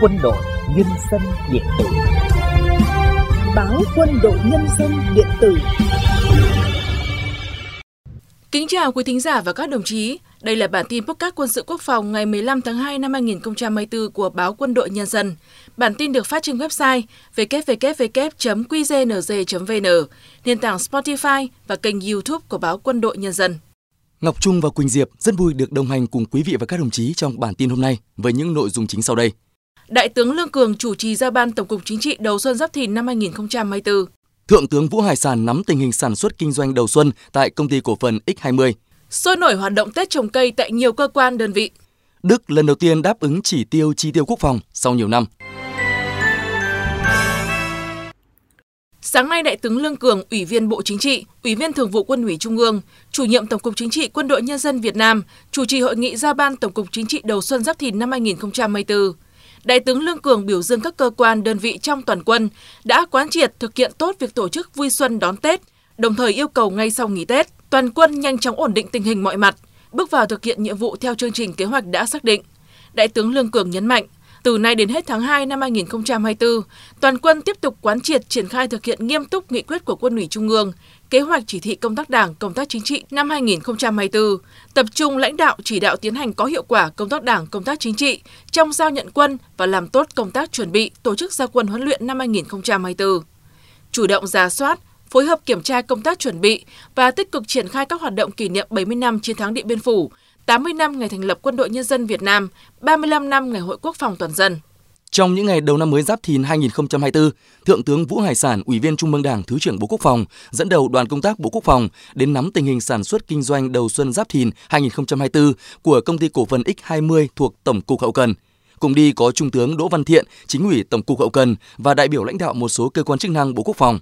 quân đội nhân dân điện tử báo quân đội nhân dân điện tử Kính chào quý thính giả và các đồng chí. Đây là bản tin podcast quân sự quốc phòng ngày 15 tháng 2 năm 2024 của báo Quân đội Nhân dân. Bản tin được phát trên website www.qznz.vn, nền tảng Spotify và kênh YouTube của báo Quân đội Nhân dân. Ngọc Trung và Quỳnh Diệp rất vui được đồng hành cùng quý vị và các đồng chí trong bản tin hôm nay với những nội dung chính sau đây. Đại tướng Lương Cường chủ trì giao ban Tổng cục Chính trị đầu xuân Giáp Thìn năm 2024. Thượng tướng Vũ Hải Sản nắm tình hình sản xuất kinh doanh đầu xuân tại công ty cổ phần X20. Sôi nổi hoạt động Tết trồng cây tại nhiều cơ quan đơn vị. Đức lần đầu tiên đáp ứng chỉ tiêu chi tiêu quốc phòng sau nhiều năm. Sáng nay, Đại tướng Lương Cường, Ủy viên Bộ Chính trị, Ủy viên Thường vụ Quân ủy Trung ương, Chủ nhiệm Tổng cục Chính trị Quân đội Nhân dân Việt Nam, chủ trì hội nghị giao ban Tổng cục Chính trị đầu xuân Giáp Thìn năm 2024. Đại tướng Lương Cường biểu dương các cơ quan, đơn vị trong toàn quân đã quán triệt thực hiện tốt việc tổ chức vui xuân đón Tết, đồng thời yêu cầu ngay sau nghỉ Tết, toàn quân nhanh chóng ổn định tình hình mọi mặt, bước vào thực hiện nhiệm vụ theo chương trình kế hoạch đã xác định. Đại tướng Lương Cường nhấn mạnh, từ nay đến hết tháng 2 năm 2024, toàn quân tiếp tục quán triệt triển khai thực hiện nghiêm túc nghị quyết của Quân ủy Trung ương, kế hoạch chỉ thị công tác Đảng, công tác chính trị năm 2024, tập trung lãnh đạo chỉ đạo tiến hành có hiệu quả công tác Đảng, công tác chính trị trong giao nhận quân và làm tốt công tác chuẩn bị tổ chức gia quân huấn luyện năm 2024. Chủ động ra soát, phối hợp kiểm tra công tác chuẩn bị và tích cực triển khai các hoạt động kỷ niệm 70 năm chiến thắng Điện Biên Phủ, 80 năm ngày thành lập Quân đội Nhân dân Việt Nam, 35 năm ngày Hội Quốc phòng toàn dân. Trong những ngày đầu năm mới Giáp Thìn 2024, Thượng tướng Vũ Hải Sản, Ủy viên Trung ương Đảng, Thứ trưởng Bộ Quốc phòng, dẫn đầu đoàn công tác Bộ Quốc phòng đến nắm tình hình sản xuất kinh doanh đầu xuân Giáp Thìn 2024 của công ty cổ phần X20 thuộc Tổng cục Hậu cần. Cùng đi có Trung tướng Đỗ Văn Thiện, Chính ủy Tổng cục Hậu cần và đại biểu lãnh đạo một số cơ quan chức năng Bộ Quốc phòng.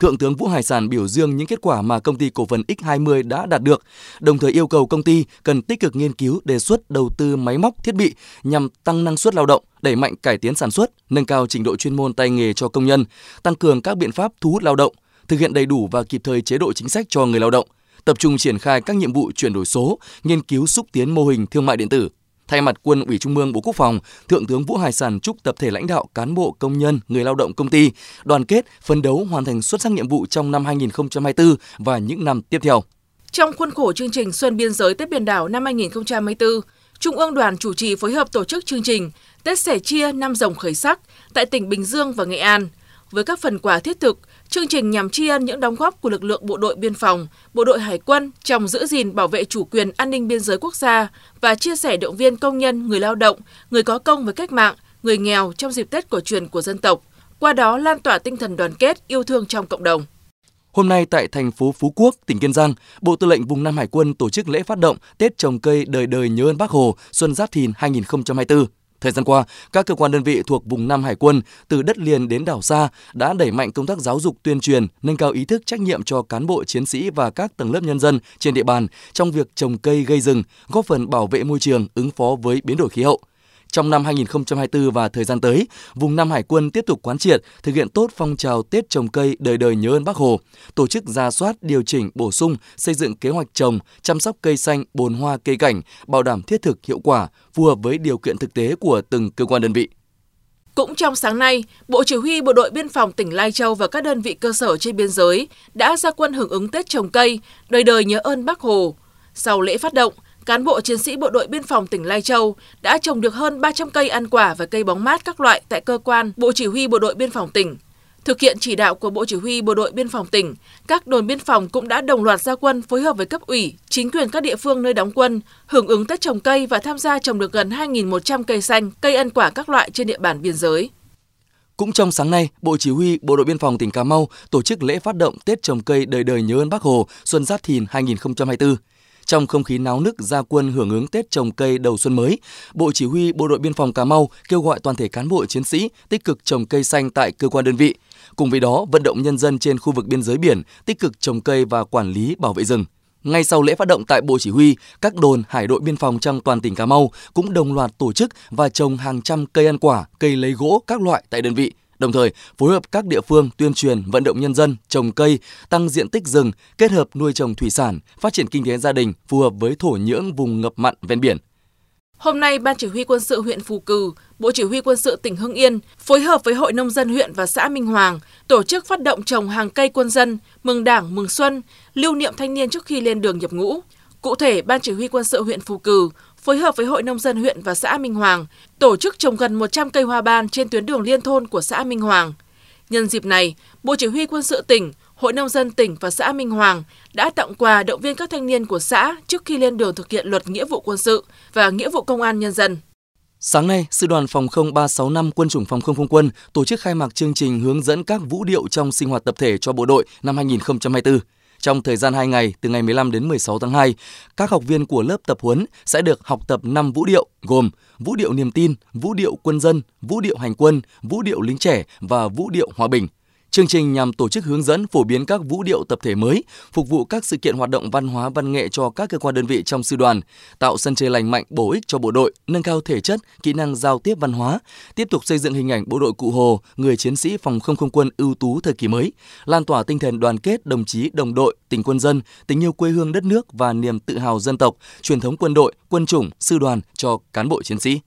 Thượng tướng Vũ Hải Sản biểu dương những kết quả mà công ty cổ phần X20 đã đạt được, đồng thời yêu cầu công ty cần tích cực nghiên cứu đề xuất đầu tư máy móc thiết bị nhằm tăng năng suất lao động, đẩy mạnh cải tiến sản xuất, nâng cao trình độ chuyên môn tay nghề cho công nhân, tăng cường các biện pháp thu hút lao động, thực hiện đầy đủ và kịp thời chế độ chính sách cho người lao động, tập trung triển khai các nhiệm vụ chuyển đổi số, nghiên cứu xúc tiến mô hình thương mại điện tử, Thay mặt Quân ủy Trung ương Bộ Quốc phòng, Thượng tướng Vũ Hải Sản chúc tập thể lãnh đạo, cán bộ, công nhân, người lao động công ty đoàn kết, phấn đấu hoàn thành xuất sắc nhiệm vụ trong năm 2024 và những năm tiếp theo. Trong khuôn khổ chương trình Xuân Biên giới Tết Biển đảo năm 2024, Trung ương đoàn chủ trì phối hợp tổ chức chương trình Tết sẻ chia năm rồng khởi sắc tại tỉnh Bình Dương và Nghệ An với các phần quà thiết thực, chương trình nhằm tri ân những đóng góp của lực lượng bộ đội biên phòng, bộ đội hải quân trong giữ gìn bảo vệ chủ quyền an ninh biên giới quốc gia và chia sẻ động viên công nhân, người lao động, người có công với cách mạng, người nghèo trong dịp Tết cổ truyền của dân tộc, qua đó lan tỏa tinh thần đoàn kết, yêu thương trong cộng đồng. Hôm nay tại thành phố Phú Quốc, tỉnh Kiên Giang, Bộ Tư lệnh Vùng Nam Hải quân tổ chức lễ phát động Tết trồng cây đời đời nhớ ơn Bác Hồ Xuân Giáp Thìn 2024. Thời gian qua, các cơ quan đơn vị thuộc vùng Nam Hải quân từ đất liền đến đảo xa đã đẩy mạnh công tác giáo dục tuyên truyền, nâng cao ý thức trách nhiệm cho cán bộ chiến sĩ và các tầng lớp nhân dân trên địa bàn trong việc trồng cây gây rừng, góp phần bảo vệ môi trường, ứng phó với biến đổi khí hậu. Trong năm 2024 và thời gian tới, vùng Nam Hải quân tiếp tục quán triệt, thực hiện tốt phong trào Tết trồng cây đời đời nhớ ơn Bác Hồ, tổ chức ra soát, điều chỉnh, bổ sung, xây dựng kế hoạch trồng, chăm sóc cây xanh, bồn hoa, cây cảnh, bảo đảm thiết thực, hiệu quả, phù hợp với điều kiện thực tế của từng cơ quan đơn vị. Cũng trong sáng nay, Bộ Chỉ huy Bộ đội Biên phòng tỉnh Lai Châu và các đơn vị cơ sở trên biên giới đã ra quân hưởng ứng Tết trồng cây, đời đời nhớ ơn Bác Hồ. Sau lễ phát động, cán bộ chiến sĩ bộ đội biên phòng tỉnh Lai Châu đã trồng được hơn 300 cây ăn quả và cây bóng mát các loại tại cơ quan Bộ Chỉ huy Bộ đội biên phòng tỉnh. Thực hiện chỉ đạo của Bộ Chỉ huy Bộ đội biên phòng tỉnh, các đồn biên phòng cũng đã đồng loạt ra quân phối hợp với cấp ủy, chính quyền các địa phương nơi đóng quân, hưởng ứng Tết trồng cây và tham gia trồng được gần 2.100 cây xanh, cây ăn quả các loại trên địa bàn biên giới. Cũng trong sáng nay, Bộ Chỉ huy Bộ đội Biên phòng tỉnh Cà Mau tổ chức lễ phát động Tết trồng cây đời đời nhớ ơn Bác Hồ Xuân Giáp Thìn 2024. Trong không khí náo nức gia quân hưởng ứng Tết trồng cây đầu xuân mới, Bộ Chỉ huy Bộ đội Biên phòng Cà Mau kêu gọi toàn thể cán bộ chiến sĩ tích cực trồng cây xanh tại cơ quan đơn vị. Cùng với đó, vận động nhân dân trên khu vực biên giới biển tích cực trồng cây và quản lý bảo vệ rừng. Ngay sau lễ phát động tại Bộ Chỉ huy, các đồn hải đội biên phòng trong toàn tỉnh Cà Mau cũng đồng loạt tổ chức và trồng hàng trăm cây ăn quả, cây lấy gỗ các loại tại đơn vị Đồng thời, phối hợp các địa phương tuyên truyền vận động nhân dân trồng cây, tăng diện tích rừng, kết hợp nuôi trồng thủy sản, phát triển kinh tế gia đình phù hợp với thổ nhưỡng vùng ngập mặn ven biển. Hôm nay, Ban Chỉ huy quân sự huyện Phù Cử, Bộ Chỉ huy quân sự tỉnh Hưng Yên phối hợp với Hội Nông dân huyện và xã Minh Hoàng tổ chức phát động trồng hàng cây quân dân, mừng Đảng, mừng Xuân, lưu niệm thanh niên trước khi lên đường nhập ngũ. Cụ thể, Ban Chỉ huy quân sự huyện Phù Cử phối hợp với Hội Nông dân huyện và xã Minh Hoàng tổ chức trồng gần 100 cây hoa ban trên tuyến đường liên thôn của xã Minh Hoàng. Nhân dịp này, Bộ Chỉ huy quân sự tỉnh, Hội Nông dân tỉnh và xã Minh Hoàng đã tặng quà động viên các thanh niên của xã trước khi lên đường thực hiện luật nghĩa vụ quân sự và nghĩa vụ công an nhân dân. Sáng nay, Sư đoàn Phòng không 365 Quân chủng Phòng không Không quân tổ chức khai mạc chương trình hướng dẫn các vũ điệu trong sinh hoạt tập thể cho bộ đội năm 2024. Trong thời gian 2 ngày, từ ngày 15 đến 16 tháng 2, các học viên của lớp tập huấn sẽ được học tập 5 vũ điệu gồm vũ điệu niềm tin, vũ điệu quân dân, vũ điệu hành quân, vũ điệu lính trẻ và vũ điệu hòa bình. Chương trình nhằm tổ chức hướng dẫn phổ biến các vũ điệu tập thể mới, phục vụ các sự kiện hoạt động văn hóa văn nghệ cho các cơ quan đơn vị trong sư đoàn, tạo sân chơi lành mạnh bổ ích cho bộ đội, nâng cao thể chất, kỹ năng giao tiếp văn hóa, tiếp tục xây dựng hình ảnh bộ đội cụ Hồ, người chiến sĩ phòng không không quân ưu tú thời kỳ mới, lan tỏa tinh thần đoàn kết, đồng chí, đồng đội, tình quân dân, tình yêu quê hương đất nước và niềm tự hào dân tộc, truyền thống quân đội, quân chủng, sư đoàn cho cán bộ chiến sĩ.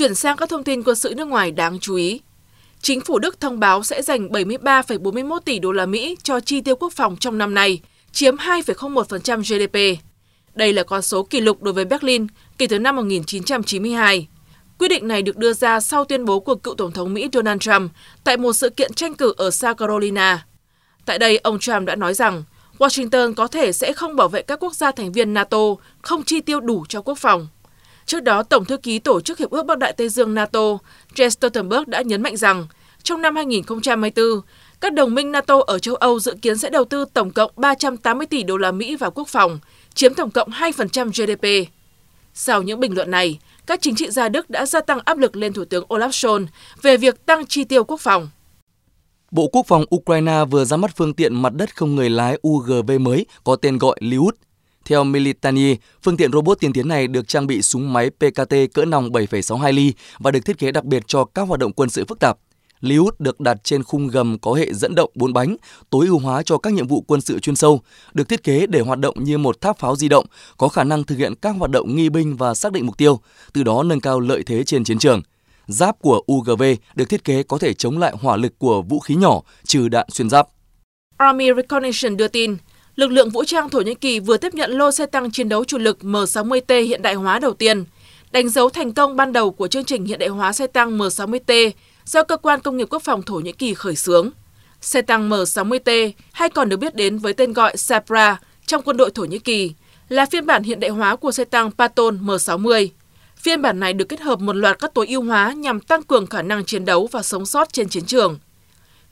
Chuyển sang các thông tin quân sự nước ngoài đáng chú ý. Chính phủ Đức thông báo sẽ dành 73,41 tỷ đô la Mỹ cho chi tiêu quốc phòng trong năm nay, chiếm 2,01% GDP. Đây là con số kỷ lục đối với Berlin kể từ năm 1992. Quyết định này được đưa ra sau tuyên bố của cựu Tổng thống Mỹ Donald Trump tại một sự kiện tranh cử ở South Carolina. Tại đây, ông Trump đã nói rằng Washington có thể sẽ không bảo vệ các quốc gia thành viên NATO không chi tiêu đủ cho quốc phòng. Trước đó, Tổng thư ký Tổ chức Hiệp ước Bắc Đại Tây Dương NATO Jens Stoltenberg đã nhấn mạnh rằng trong năm 2024, các đồng minh NATO ở châu Âu dự kiến sẽ đầu tư tổng cộng 380 tỷ đô la Mỹ vào quốc phòng, chiếm tổng cộng 2% GDP. Sau những bình luận này, các chính trị gia Đức đã gia tăng áp lực lên Thủ tướng Olaf Scholz về việc tăng chi tiêu quốc phòng. Bộ Quốc phòng Ukraine vừa ra mắt phương tiện mặt đất không người lái UGV mới có tên gọi liut theo Militani, phương tiện robot tiên tiến này được trang bị súng máy PKT cỡ nòng 7,62 ly và được thiết kế đặc biệt cho các hoạt động quân sự phức tạp. Liut được đặt trên khung gầm có hệ dẫn động 4 bánh, tối ưu hóa cho các nhiệm vụ quân sự chuyên sâu, được thiết kế để hoạt động như một tháp pháo di động, có khả năng thực hiện các hoạt động nghi binh và xác định mục tiêu, từ đó nâng cao lợi thế trên chiến trường. Giáp của UGV được thiết kế có thể chống lại hỏa lực của vũ khí nhỏ, trừ đạn xuyên giáp. Army Recognition đưa tin, lực lượng vũ trang Thổ Nhĩ Kỳ vừa tiếp nhận lô xe tăng chiến đấu chủ lực M60T hiện đại hóa đầu tiên, đánh dấu thành công ban đầu của chương trình hiện đại hóa xe tăng M60T do Cơ quan Công nghiệp Quốc phòng Thổ Nhĩ Kỳ khởi xướng. Xe tăng M60T, hay còn được biết đến với tên gọi Sapra trong quân đội Thổ Nhĩ Kỳ, là phiên bản hiện đại hóa của xe tăng Patton M60. Phiên bản này được kết hợp một loạt các tối ưu hóa nhằm tăng cường khả năng chiến đấu và sống sót trên chiến trường.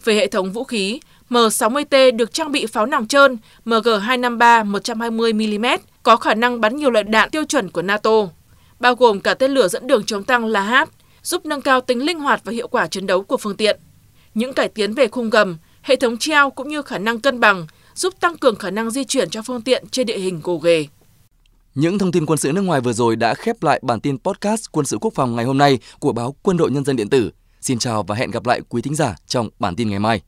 Về hệ thống vũ khí, M60T được trang bị pháo nòng trơn MG253 120mm có khả năng bắn nhiều loại đạn tiêu chuẩn của NATO, bao gồm cả tên lửa dẫn đường chống tăng LAHAT, giúp nâng cao tính linh hoạt và hiệu quả chiến đấu của phương tiện. Những cải tiến về khung gầm, hệ thống treo cũng như khả năng cân bằng giúp tăng cường khả năng di chuyển cho phương tiện trên địa hình gồ ghề. Những thông tin quân sự nước ngoài vừa rồi đã khép lại bản tin podcast Quân sự Quốc phòng ngày hôm nay của báo Quân đội Nhân dân điện tử. Xin chào và hẹn gặp lại quý thính giả trong bản tin ngày mai.